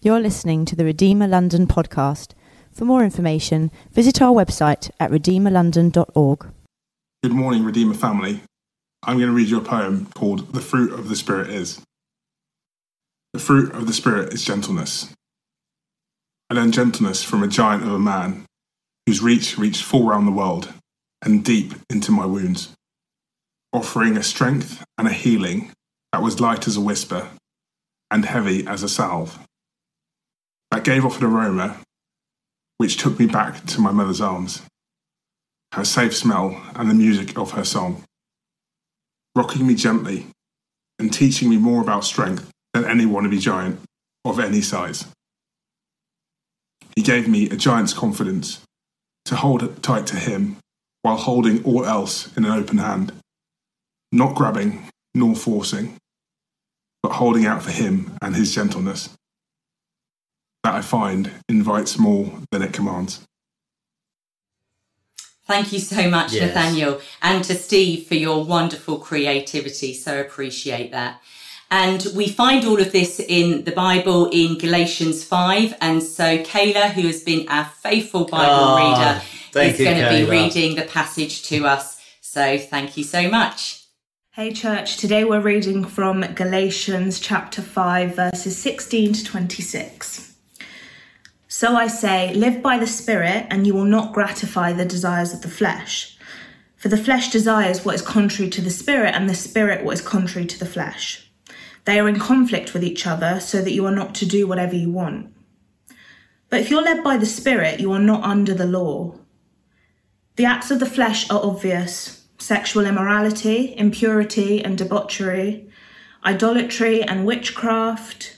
You're listening to the Redeemer London podcast. For more information, visit our website at redeemerlondon.org. Good morning, Redeemer family. I'm going to read you a poem called The Fruit of the Spirit Is. The fruit of the Spirit is gentleness. I learned gentleness from a giant of a man whose reach reached full round the world and deep into my wounds, offering a strength and a healing that was light as a whisper and heavy as a salve that gave off an aroma which took me back to my mother's arms, her safe smell and the music of her song, rocking me gently and teaching me more about strength than any wannabe giant of any size. He gave me a giant's confidence to hold tight to him while holding all else in an open hand, not grabbing nor forcing, but holding out for him and his gentleness that I find invites more than it commands. Thank you so much, yes. Nathaniel, and to Steve for your wonderful creativity. So appreciate that. And we find all of this in the Bible in Galatians 5. And so Kayla, who has been our faithful Bible oh, reader, is going to be reading the passage to us. So thank you so much. Hey, church. Today we're reading from Galatians chapter 5, verses 16 to 26. So I say, live by the Spirit, and you will not gratify the desires of the flesh. For the flesh desires what is contrary to the Spirit, and the Spirit what is contrary to the flesh. They are in conflict with each other, so that you are not to do whatever you want. But if you're led by the Spirit, you are not under the law. The acts of the flesh are obvious sexual immorality, impurity and debauchery, idolatry and witchcraft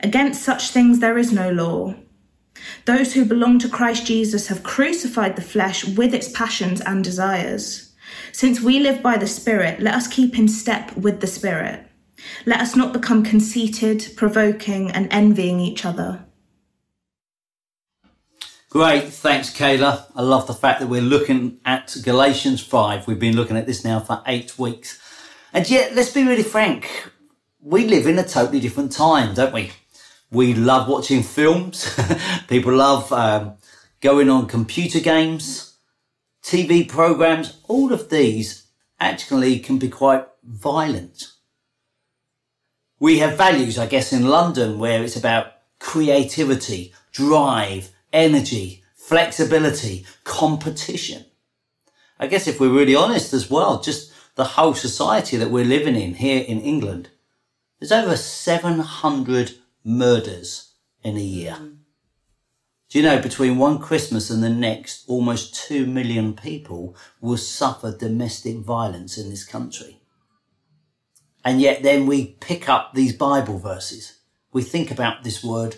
Against such things there is no law. Those who belong to Christ Jesus have crucified the flesh with its passions and desires. Since we live by the Spirit, let us keep in step with the Spirit. Let us not become conceited, provoking, and envying each other. Great, thanks, Kayla. I love the fact that we're looking at Galatians 5. We've been looking at this now for eight weeks. And yet, let's be really frank, we live in a totally different time, don't we? We love watching films. People love um, going on computer games, TV programs. All of these actually can be quite violent. We have values, I guess, in London where it's about creativity, drive, energy, flexibility, competition. I guess if we're really honest as well, just the whole society that we're living in here in England, there's over 700 murders in a year. Mm. Do you know between one Christmas and the next, almost 2 million people will suffer domestic violence in this country? And yet then we pick up these Bible verses. We think about this word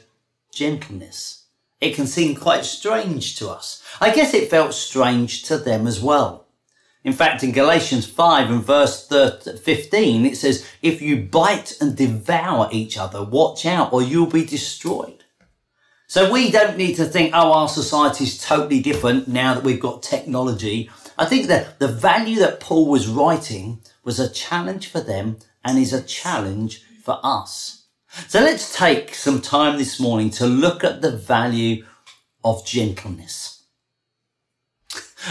gentleness. It can seem quite strange to us. I guess it felt strange to them as well. In fact, in Galatians 5 and verse 15, it says, if you bite and devour each other, watch out or you'll be destroyed. So we don't need to think, oh, our society is totally different now that we've got technology. I think that the value that Paul was writing was a challenge for them and is a challenge for us. So let's take some time this morning to look at the value of gentleness.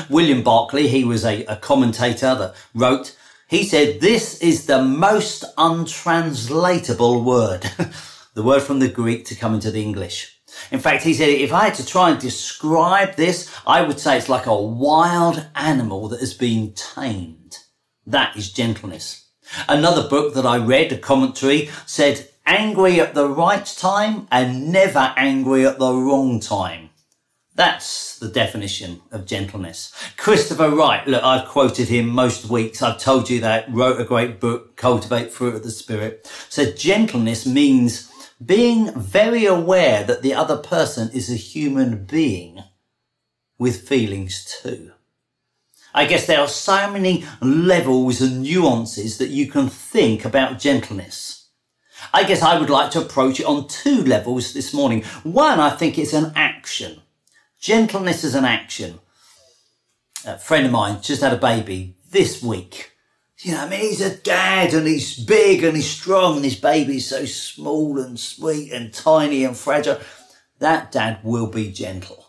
William Barclay, he was a, a commentator that wrote, he said, this is the most untranslatable word. the word from the Greek to come into the English. In fact, he said, if I had to try and describe this, I would say it's like a wild animal that has been tamed. That is gentleness. Another book that I read, a commentary, said, angry at the right time and never angry at the wrong time. That's the definition of gentleness. Christopher Wright, look, I've quoted him most weeks. I've told you that, wrote a great book, Cultivate Fruit of the Spirit. So gentleness means being very aware that the other person is a human being with feelings too. I guess there are so many levels and nuances that you can think about gentleness. I guess I would like to approach it on two levels this morning. One, I think it's an action. Gentleness is an action. A friend of mine just had a baby this week. You know, I mean, he's a dad and he's big and he's strong and his baby's so small and sweet and tiny and fragile. That dad will be gentle.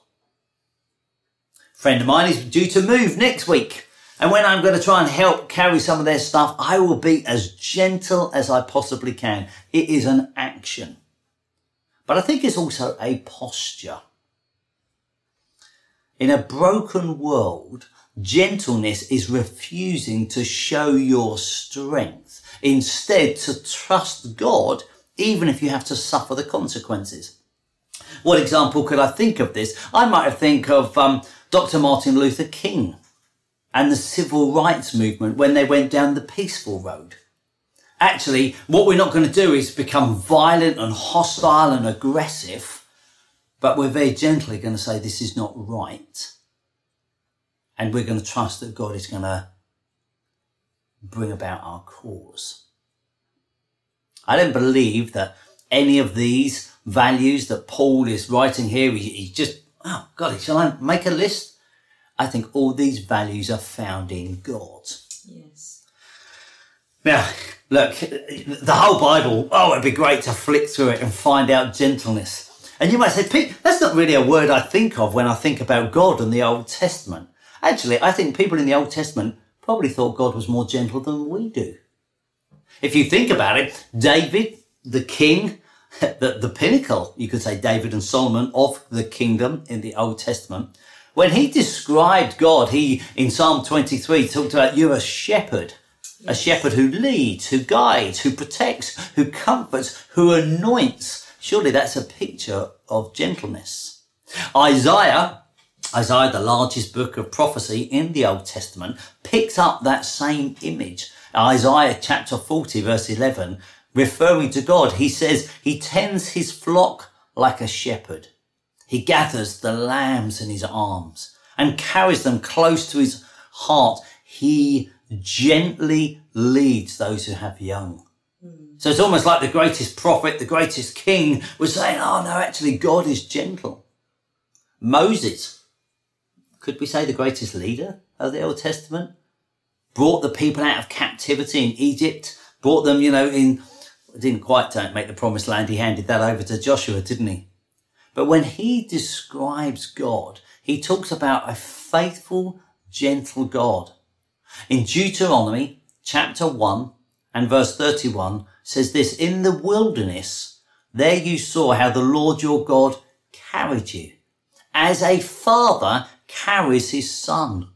Friend of mine is due to move next week. And when I'm going to try and help carry some of their stuff, I will be as gentle as I possibly can. It is an action. But I think it's also a posture. In a broken world, Gentleness is refusing to show your strength. Instead, to trust God, even if you have to suffer the consequences. What example could I think of this? I might think of um, Dr. Martin Luther King and the civil rights movement when they went down the peaceful road. Actually, what we're not going to do is become violent and hostile and aggressive, but we're very gently going to say this is not right and we're going to trust that God is going to bring about our cause. I don't believe that any of these values that Paul is writing here, he, he just, oh God, shall I make a list? I think all these values are found in God. Yes. Now, look, the whole Bible, oh, it'd be great to flick through it and find out gentleness. And you might say, Pete, that's not really a word I think of when I think about God and the Old Testament. Actually, I think people in the Old Testament probably thought God was more gentle than we do. If you think about it, David, the king, the, the pinnacle, you could say David and Solomon of the kingdom in the Old Testament, when he described God, he, in Psalm 23, talked about you're a shepherd. A shepherd who leads, who guides, who protects, who comforts, who anoints. Surely that's a picture of gentleness. Isaiah Isaiah, the largest book of prophecy in the Old Testament, picks up that same image. Isaiah chapter 40 verse 11, referring to God, he says, he tends his flock like a shepherd. He gathers the lambs in his arms and carries them close to his heart. He gently leads those who have young. So it's almost like the greatest prophet, the greatest king was saying, Oh no, actually God is gentle. Moses could we say the greatest leader of the Old Testament? Brought the people out of captivity in Egypt, brought them, you know, in, didn't quite make the promised land. He handed that over to Joshua, didn't he? But when he describes God, he talks about a faithful, gentle God. In Deuteronomy chapter 1 and verse 31 says this, in the wilderness, there you saw how the Lord your God carried you as a father carries his son.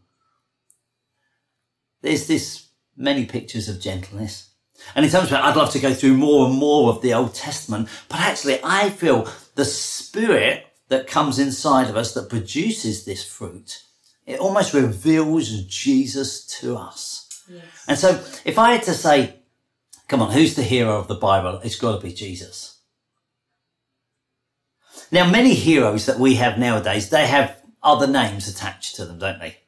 There's this many pictures of gentleness. And in terms of I'd love to go through more and more of the Old Testament, but actually I feel the spirit that comes inside of us that produces this fruit, it almost reveals Jesus to us. Yes. And so if I had to say, come on, who's the hero of the Bible? It's got to be Jesus. Now, many heroes that we have nowadays, they have other names attached to them, don't they?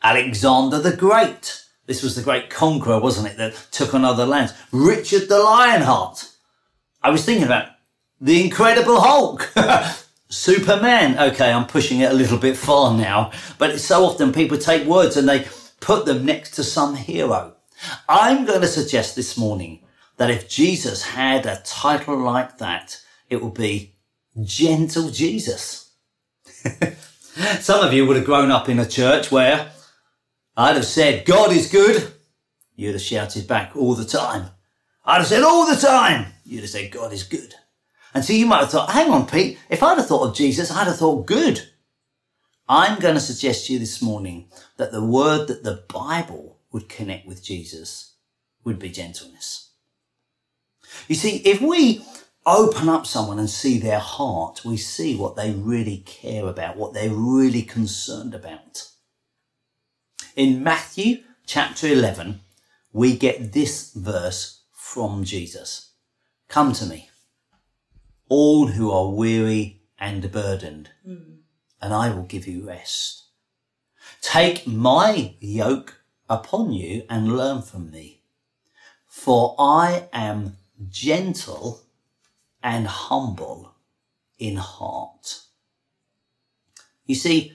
Alexander the Great. This was the great conqueror, wasn't it, that took on other lands. Richard the Lionheart. I was thinking about the Incredible Hulk. Superman. Okay, I'm pushing it a little bit far now, but it's so often people take words and they put them next to some hero. I'm going to suggest this morning that if Jesus had a title like that, it would be Gentle Jesus. Some of you would have grown up in a church where I'd have said, God is good. You'd have shouted back all the time. I'd have said all the time. You'd have said, God is good. And so you might have thought, hang on, Pete, if I'd have thought of Jesus, I'd have thought good. I'm going to suggest to you this morning that the word that the Bible would connect with Jesus would be gentleness. You see, if we open up someone and see their heart, we see what they really care about, what they're really concerned about. In Matthew chapter 11, we get this verse from Jesus. Come to me, all who are weary and burdened, mm. and I will give you rest. Take my yoke upon you and learn from me, for I am gentle and humble in heart. You see,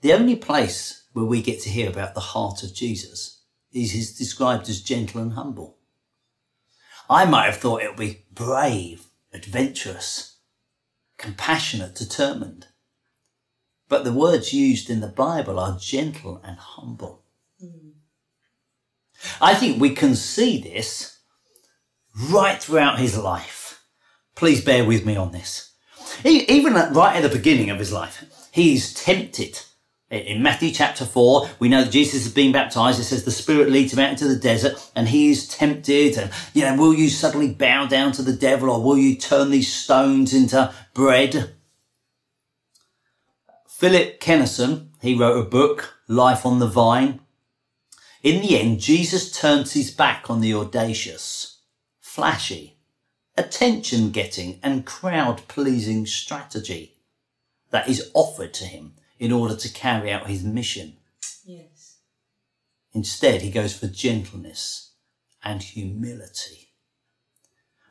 the only place where we get to hear about the heart of Jesus is he's described as gentle and humble. I might have thought it would be brave, adventurous, compassionate, determined. But the words used in the Bible are gentle and humble. Mm. I think we can see this right throughout his life. Please bear with me on this. Even right at the beginning of his life, he's tempted. In Matthew chapter 4, we know that Jesus has been baptized. It says the Spirit leads him out into the desert and he is tempted. And, you know, will you suddenly bow down to the devil or will you turn these stones into bread? Philip Kenneson, he wrote a book, Life on the Vine. In the end, Jesus turns his back on the audacious, flashy, attention getting and crowd pleasing strategy that is offered to him in order to carry out his mission. Yes. Instead, he goes for gentleness and humility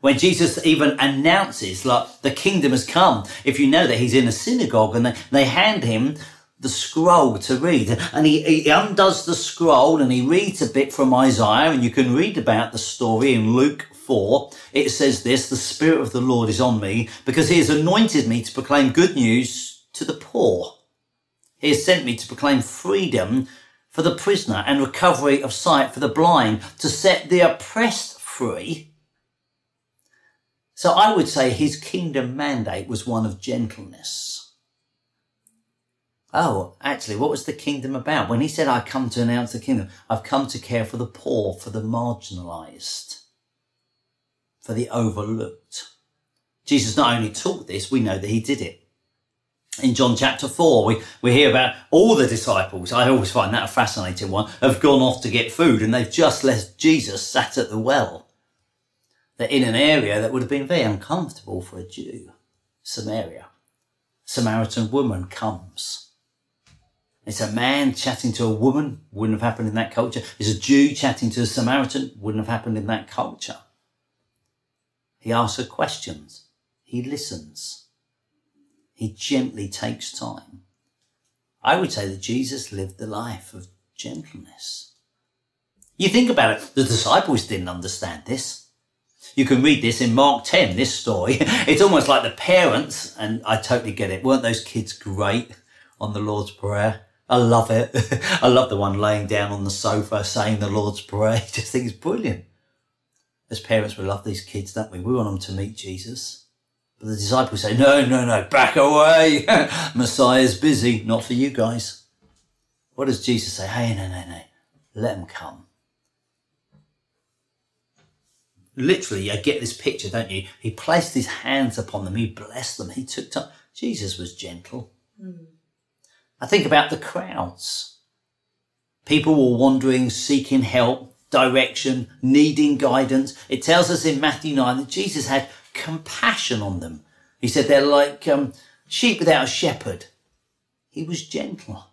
when Jesus even announces, like, the kingdom has come, if you know that he's in a synagogue and they, they hand him the scroll to read. And he, he undoes the scroll and he reads a bit from Isaiah, and you can read about the story in Luke 4. It says this, the Spirit of the Lord is on me because he has anointed me to proclaim good news to the poor. He has sent me to proclaim freedom for the prisoner and recovery of sight for the blind, to set the oppressed free so I would say his kingdom mandate was one of gentleness. Oh, actually, what was the kingdom about? When he said, I come to announce the kingdom, I've come to care for the poor, for the marginalized, for the overlooked. Jesus not only taught this, we know that he did it. In John chapter 4, we, we hear about all the disciples. I always find that a fascinating one, have gone off to get food and they've just left Jesus sat at the well. They're in an area that would have been very uncomfortable for a Jew, Samaria. Samaritan woman comes. It's a man chatting to a woman, wouldn't have happened in that culture. It's a Jew chatting to a Samaritan, wouldn't have happened in that culture. He asks her questions. He listens. He gently takes time. I would say that Jesus lived the life of gentleness. You think about it, the disciples didn't understand this. You can read this in Mark 10, this story. It's almost like the parents, and I totally get it. Weren't those kids great on the Lord's Prayer? I love it. I love the one laying down on the sofa saying the Lord's Prayer. I just think it's brilliant. As parents, we love these kids, don't we? We want them to meet Jesus. But the disciples say, no, no, no, back away. Messiah's busy. Not for you guys. What does Jesus say? Hey, no, no, no. Let them come. literally, I get this picture, don't you? He placed his hands upon them. He blessed them. He took time. Jesus was gentle. Mm. I think about the crowds. People were wandering, seeking help, direction, needing guidance. It tells us in Matthew 9 that Jesus had compassion on them. He said they're like um, sheep without a shepherd. He was gentle.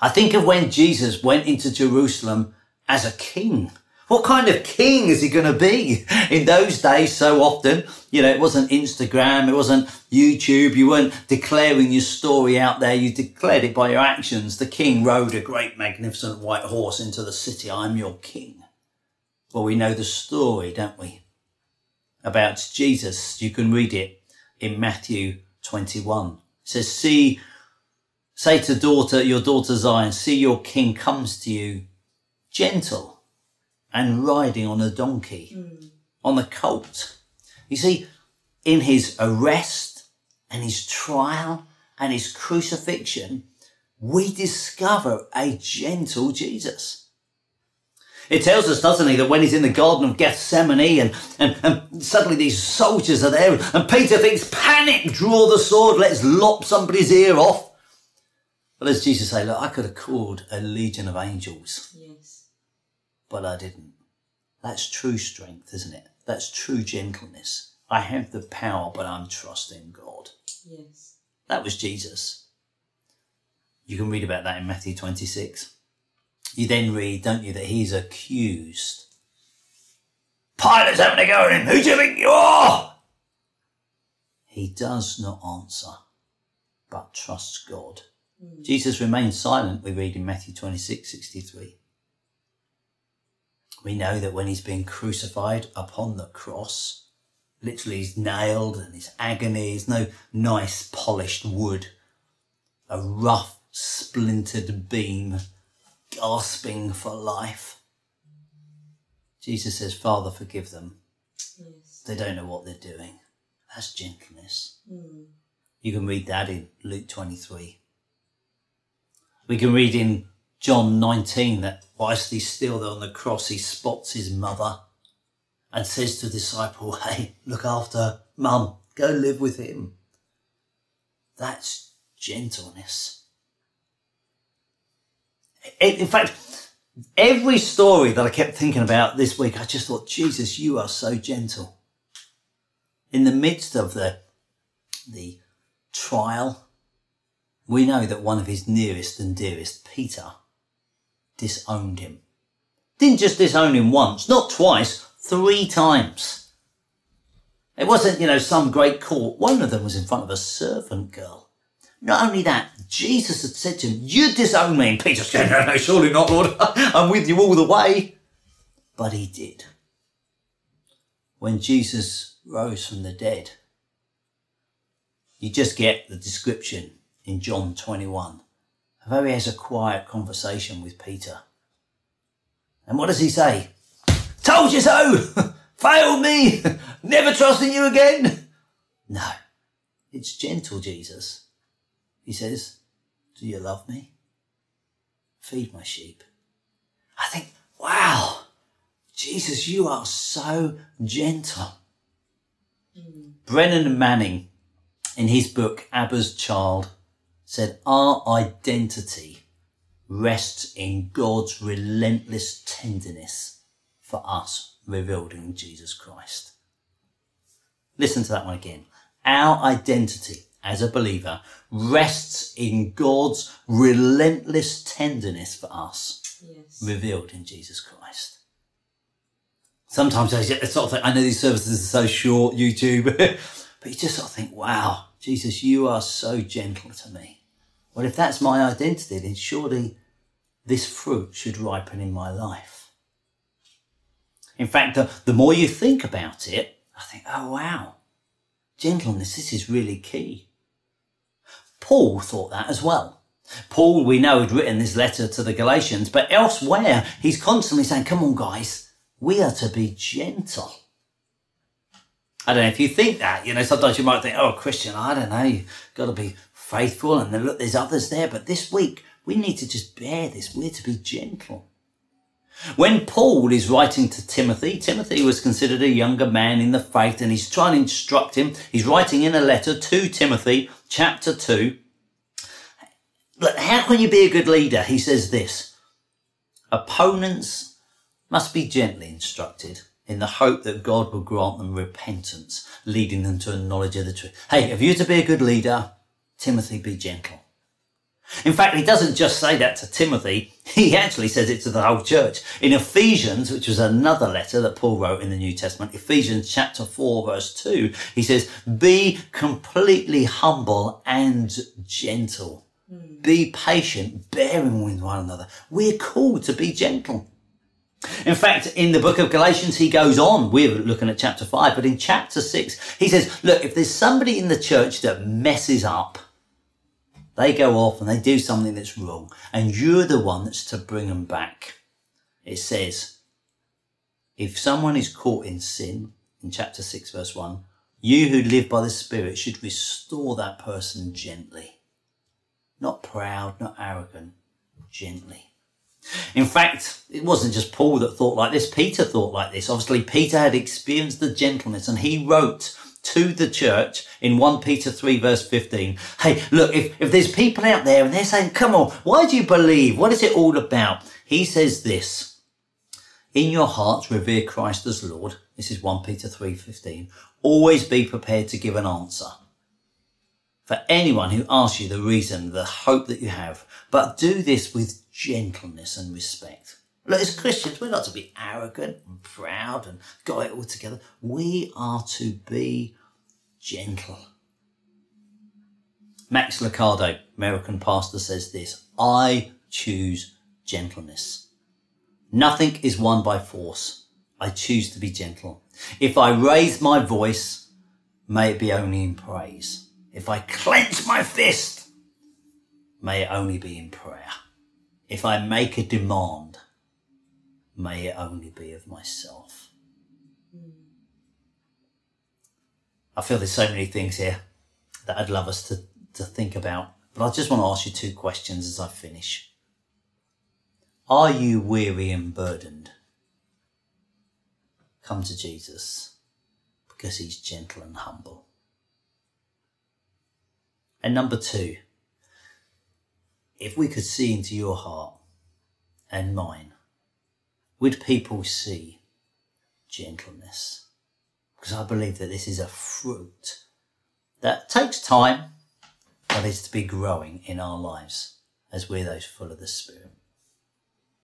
I think of when Jesus went into Jerusalem as a king what kind of king is he going to be? In those days, so often, you know, it wasn't Instagram, it wasn't YouTube, you weren't declaring your story out there, you declared it by your actions. The king rode a great, magnificent white horse into the city. I'm your king. Well, we know the story, don't we? About Jesus. You can read it in Matthew 21. It says, see, say to daughter, your daughter Zion, see your king comes to you gentle and riding on a donkey, mm. on the colt. You see, in his arrest and his trial and his crucifixion, we discover a gentle Jesus. It tells us, doesn't he, that when he's in the Garden of Gethsemane and, and, and suddenly these soldiers are there and Peter thinks, panic, draw the sword, let's lop somebody's ear off. But as Jesus say, look, I could have called a legion of angels. Yes but I didn't. That's true strength, isn't it? That's true gentleness. I have the power, but I'm trusting God. Yes. That was Jesus. You can read about that in Matthew 26. You then read, don't you, that he's accused. Pilate's having a go at him. Who do you think you are? He does not answer, but trusts God. Mm. Jesus remains silent, we read in Matthew 26, 63. We know that when he's being crucified upon the cross, literally he's nailed and his agony is no nice polished wood, a rough splintered beam gasping for life. Jesus says, Father, forgive them. Yes. They don't know what they're doing. That's gentleness. Mm. You can read that in Luke 23. We can read in John 19 that whilst he's still there on the cross, he spots his mother and says to the disciple, Hey, look after mum, go live with him. That's gentleness. In fact, every story that I kept thinking about this week, I just thought, Jesus, you are so gentle. In the midst of the, the trial, we know that one of his nearest and dearest, Peter, disowned him. Didn't just disown him once, not twice, three times. It wasn't, you know, some great court. One of them was in front of a servant girl. Not only that, Jesus had said to him, You disown me. And Peter said, No, no, surely not, Lord. I'm with you all the way. But he did. When Jesus rose from the dead, you just get the description in John 21 how he has a quiet conversation with Peter. And what does he say? Told you so! Failed me! Never trusting you again! No, it's gentle, Jesus. He says, Do you love me? Feed my sheep. I think, wow, Jesus, you are so gentle. Mm. Brennan Manning, in his book, Abba's Child, said, Our identity rests in God's relentless tenderness for us revealed in Jesus Christ. Listen to that one again. Our identity as a believer rests in God's relentless tenderness for us, yes. revealed in Jesus Christ. Sometimes I sort of think, I know these services are so short, YouTube, but you just sort of think, wow, Jesus, you are so gentle to me. Well, if that's my identity, then surely this fruit should ripen in my life. In fact, the, the more you think about it, I think, oh wow, gentleness, this is really key. Paul thought that as well. Paul, we know, had written this letter to the Galatians, but elsewhere, he's constantly saying, come on, guys, we are to be gentle. I don't know if you think that, you know, sometimes you might think, oh, Christian, I don't know, you've got to be faithful and then look, there's others there, but this week, we need to just bear this. We're to be gentle. When Paul is writing to Timothy, Timothy was considered a younger man in the faith and he's trying to instruct him. He's writing in a letter to Timothy, chapter 2. But how can you be a good leader? He says this Opponents must be gently instructed in the hope that God will grant them repentance, leading them to a knowledge of the truth. Hey, if you're to be a good leader, Timothy, be gentle. In fact, he doesn't just say that to Timothy, he actually says it to the whole church. In Ephesians, which was another letter that Paul wrote in the New Testament, Ephesians chapter 4 verse 2, he says, be completely humble and gentle. Be patient, bearing with one another. We're called to be gentle. In fact, in the book of Galatians, he goes on. We're looking at chapter 5, but in chapter 6, he says, look, if there's somebody in the church that messes up, they go off and they do something that's wrong, and you're the one that's to bring them back. It says, if someone is caught in sin, in chapter 6, verse 1, you who live by the Spirit should restore that person gently. Not proud, not arrogant, gently. In fact, it wasn't just Paul that thought like this. Peter thought like this. Obviously, Peter had experienced the gentleness and he wrote to the church in 1 Peter 3 verse 15. Hey, look, if, if there's people out there and they're saying, come on, why do you believe? What is it all about? He says this, in your hearts revere Christ as Lord. This is 1 Peter 3 15. Always be prepared to give an answer. For anyone who asks you the reason, the hope that you have, but do this with gentleness and respect. Look, as Christians, we're not to be arrogant and proud and got it all together. We are to be gentle. Max Lucado, American pastor, says this I choose gentleness. Nothing is won by force. I choose to be gentle. If I raise my voice, may it be only in praise. If I clench my fist, may it only be in prayer. If I make a demand, may it only be of myself. I feel there's so many things here that I'd love us to, to think about, but I just want to ask you two questions as I finish. Are you weary and burdened? Come to Jesus because he's gentle and humble. And number two, if we could see into your heart and mine, would people see gentleness? Because I believe that this is a fruit that takes time, but is to be growing in our lives as we're those full of the Spirit.